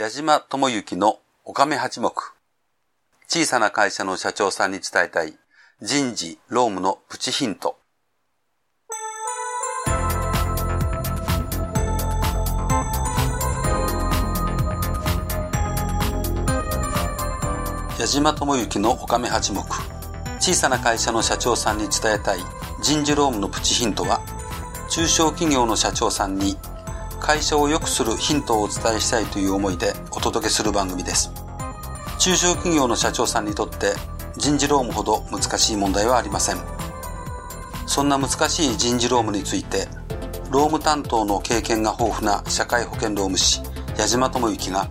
矢島智之のおかめ八目。小さな会社の社長さんに伝えたい人事、労務のプチヒント。矢島智之のおかめ八目。小さな会社の社長さんに伝えたい人事労務のプチヒントは、中小企業の社長さんに会社を良くするヒントをお伝えしたいという思いでお届けする番組です。中小企業の社長さんにとって人事労務ほど難しい問題はありません。そんな難しい人事労務について、労務担当の経験が豊富な社会保険労務士、矢島智之が、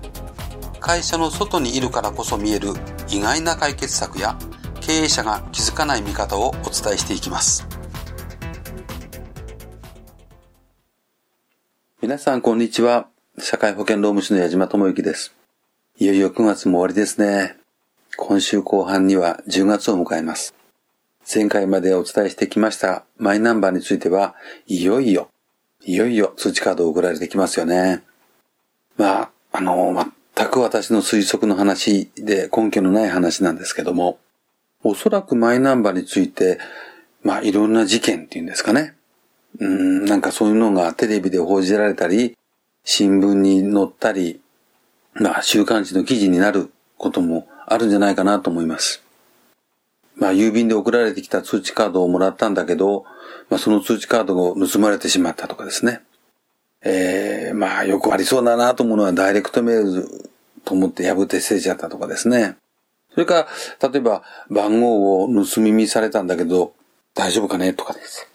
会社の外にいるからこそ見える意外な解決策や経営者が気づかない見方をお伝えしていきます。皆さんこんにちは。社会保険労務士の矢島智之です。いよいよ9月も終わりですね。今週後半には10月を迎えます。前回までお伝えしてきましたマイナンバーについては、いよいよ、いよいよ通知カードを送られてきますよね。まあ、あの、全く私の推測の話で根拠のない話なんですけども、おそらくマイナンバーについて、まあいろんな事件っていうんですかね。うん、なんかそういうのがテレビで報じられたり、新聞に載ったり、まあ週刊誌の記事になることもあるんじゃないかなと思います。まあ郵便で送られてきた通知カードをもらったんだけど、まあその通知カードが盗まれてしまったとかですね。えー、まあよくありそうだなと思うのはダイレクトメールと思って破って捨てちゃったとかですね。それから、例えば番号を盗み見されたんだけど、大丈夫かねとかです。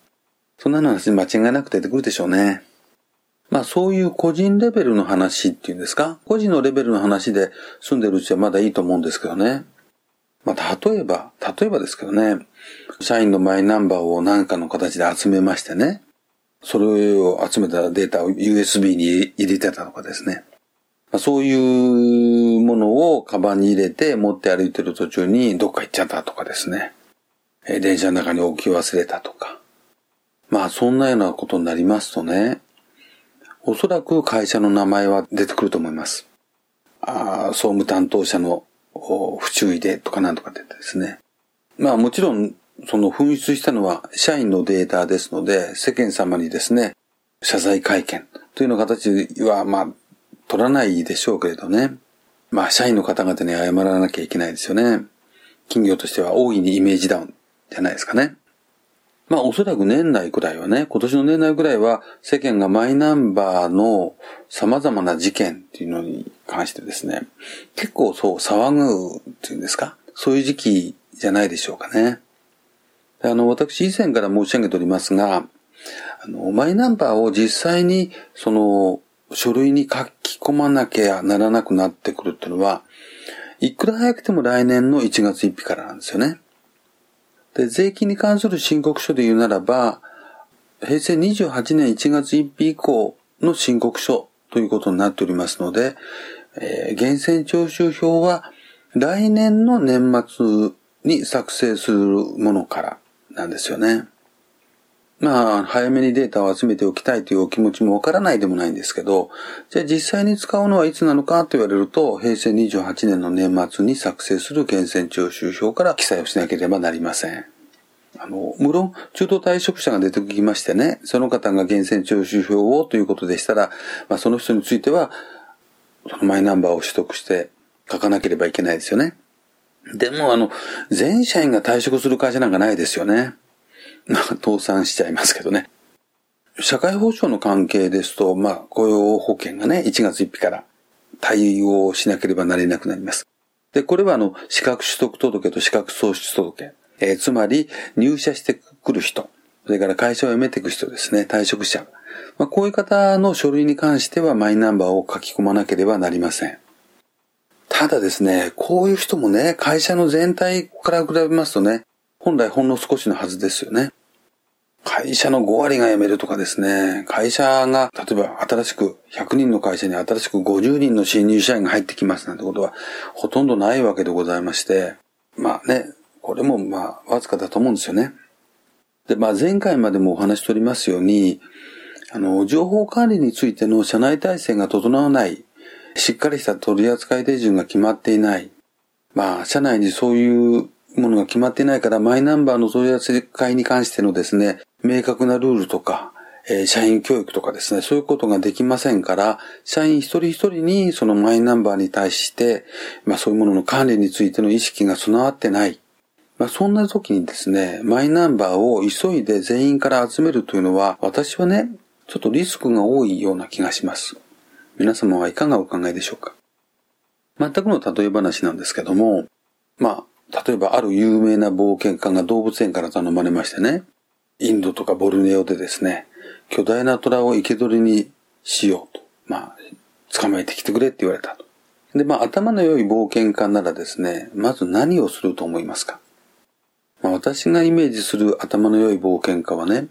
そんなの話間違いなく出てくるでしょうね。まあそういう個人レベルの話っていうんですか？個人のレベルの話で住んでるうちはまだいいと思うんですけどね。まあ例えば、例えばですけどね、社員のマイナンバーを何かの形で集めましてね、それを集めたデータを USB に入れてたとかですね。そういうものをカバンに入れて持って歩いてる途中にどっか行っちゃったとかですね。電車の中に置き忘れたとか。まあそんなようなことになりますとね、おそらく会社の名前は出てくると思います。ああ総務担当者の不注意でとかなんとかって言ってですね。まあもちろん、その紛失したのは社員のデータですので、世間様にですね、謝罪会見というの形はまあ取らないでしょうけれどね。まあ社員の方々に謝らなきゃいけないですよね。企業としては大いにイメージダウンじゃないですかね。まあおそらく年内くらいはね、今年の年内くらいは世間がマイナンバーの様々な事件っていうのに関してですね、結構そう騒ぐっていうんですか、そういう時期じゃないでしょうかね。あの、私以前から申し上げておりますが、あの、マイナンバーを実際にその書類に書き込まなきゃならなくなってくるっていうのは、いくら早くても来年の1月1日からなんですよね。で、税金に関する申告書で言うならば、平成28年1月1日以降の申告書ということになっておりますので、えー、源泉徴収票は来年の年末に作成するものからなんですよね。まあ、早めにデータを集めておきたいというお気持ちもわからないでもないんですけど、じゃあ実際に使うのはいつなのかと言われると、平成28年の年末に作成する源泉徴収票から記載をしなければなりません。あの、無論、中途退職者が出てきましてね、その方が源泉徴収票をということでしたら、まあ、その人については、そのマイナンバーを取得して書かなければいけないですよね。でも、あの、全社員が退職する会社なんかないですよね。まあ、倒産しちゃいますけどね。社会保障の関係ですと、まあ、雇用保険がね、1月1日から対応しなければなれなくなります。で、これはあの、資格取得届と資格喪失届。えー、つまり、入社してくる人、それから会社を辞めていく人ですね、退職者。まあ、こういう方の書類に関してはマイナンバーを書き込まなければなりません。ただですね、こういう人もね、会社の全体から比べますとね、本来ほんの少しのはずですよね。会社の5割が辞めるとかですね、会社が、例えば新しく、100人の会社に新しく50人の新入社員が入ってきますなんてことは、ほとんどないわけでございまして、まあね、これもまあ、わずかだと思うんですよね。で、まあ前回までもお話しとりますように、あの、情報管理についての社内体制が整わない、しっかりした取扱い手順が決まっていない。まあ、社内にそういうものが決まっていないから、マイナンバーの取り扱いに関してのですね、明確なルールとか、えー、社員教育とかですね、そういうことができませんから、社員一人一人にそのマイナンバーに対して、まあそういうものの管理についての意識が備わってない。まあそんな時にですね、マイナンバーを急いで全員から集めるというのは、私はね、ちょっとリスクが多いような気がします。皆様はいかがお考えでしょうか全くの例え話なんですけども、まあ、例えばある有名な冒険家が動物園から頼まれましてね、インドとかボルネオでですね、巨大な虎を生け捕りにしようと。まあ、捕まえてきてくれって言われたと。で、まあ、頭の良い冒険家ならですね、まず何をすると思いますか？まあ、私がイメージする頭の良い冒険家はね、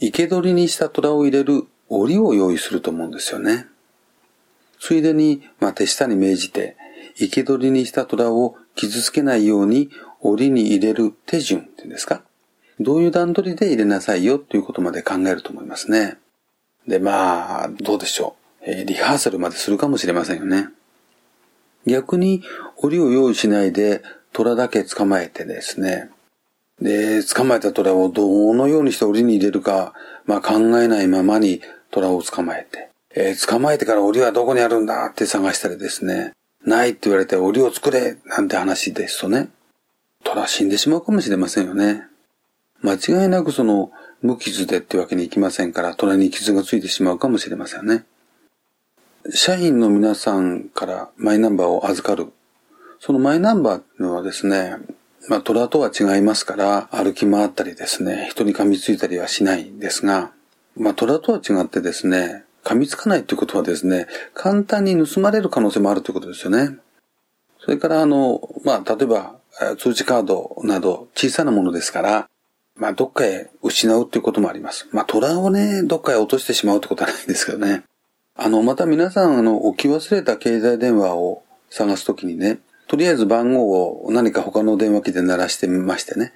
生け捕りにした虎を入れる檻を用意すると思うんですよね。ついでに、まあ、手下に命じて、生け捕りにした虎を傷つけないように檻に入れる手順っていうんですか？どういう段取りで入れなさいよということまで考えると思いますね。で、まあ、どうでしょう。えー、リハーサルまでするかもしれませんよね。逆に、檻を用意しないで、虎だけ捕まえてですね。で、捕まえた虎をどのようにして檻に入れるか、まあ考えないままに虎を捕まえて。えー、捕まえてから檻はどこにあるんだって探したりですね。ないって言われて檻を作れなんて話ですとね。虎死んでしまうかもしれませんよね。間違いなくその無傷でってわけにいきませんから、虎に傷がついてしまうかもしれませんね。社員の皆さんからマイナンバーを預かる。そのマイナンバーっていうのはですね、まあ虎とは違いますから、歩き回ったりですね、人に噛みついたりはしないんですが、まあ虎とは違ってですね、噛みつかないということはですね、簡単に盗まれる可能性もあるということですよね。それからあの、まあ例えば通知カードなど小さなものですから、まあ、どっかへ失うっていうこともあります。まあ、虎をね、どっかへ落としてしまうってことはないんですけどね。あの、また皆さん、あの、置き忘れた携帯電話を探すときにね、とりあえず番号を何か他の電話機で鳴らしてみましてね。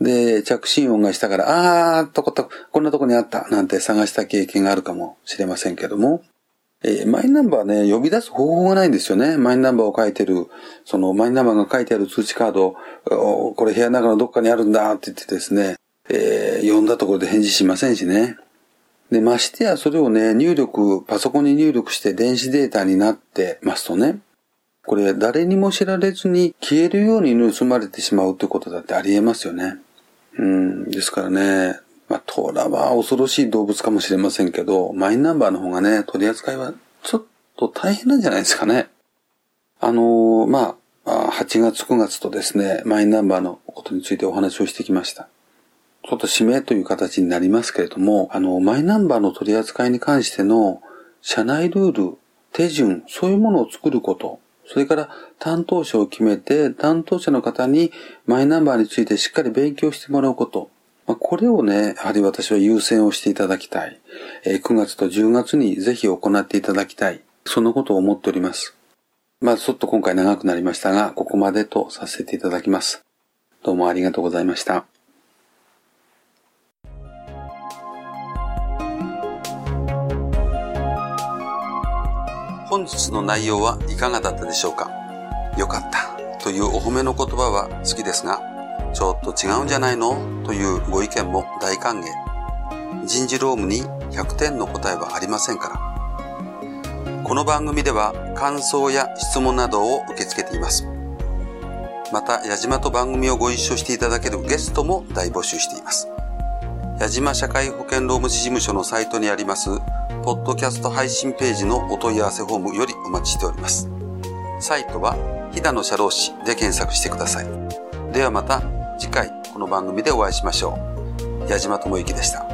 で、着信音がしたから、あーっとこと、こんなとこにあったなんて探した経験があるかもしれませんけども、えー、マイナンバーね、呼び出す方法がないんですよね。マイナンバーを書いてる、そのマイナンバーが書いてある通知カード、これ部屋の中のどっかにあるんだって言ってですね、えー、読んだところで返事しませんしね。で、ましてやそれをね、入力、パソコンに入力して電子データになってますとね、これ誰にも知られずに消えるように盗まれてしまうってことだってありえますよね。うん、ですからね、まあ、トラは恐ろしい動物かもしれませんけど、マイナンバーの方がね、取り扱いはちょっと大変なんじゃないですかね。あのー、まあ、8月9月とですね、マイナンバーのことについてお話をしてきました。ちょっと指名という形になりますけれども、あの、マイナンバーの取り扱いに関しての社内ルール、手順、そういうものを作ること、それから担当者を決めて、担当者の方にマイナンバーについてしっかり勉強してもらうこと。まあ、これをね、やはり私は優先をしていただきたい。え9月と10月にぜひ行っていただきたい。そのことを思っております。まあ、ちょっと今回長くなりましたが、ここまでとさせていただきます。どうもありがとうございました。本日の内容はいかがだったでしょうか？よかったというお褒めの言葉は好きですが、ちょっと違うんじゃないの？というご意見も大歓迎。人事労務に100点の答えはありませんから。この番組では感想や質問などを受け付けています。また、矢島と番組をご一緒していただけるゲストも大募集しています。矢島社会保険労務士事務所のサイトにありますポッドキャスト配信ページのお問い合わせフォームよりお待ちしております。サイトは、飛騨の社労士で検索してください。ではまた次回この番組でお会いしましょう。矢島智之でした。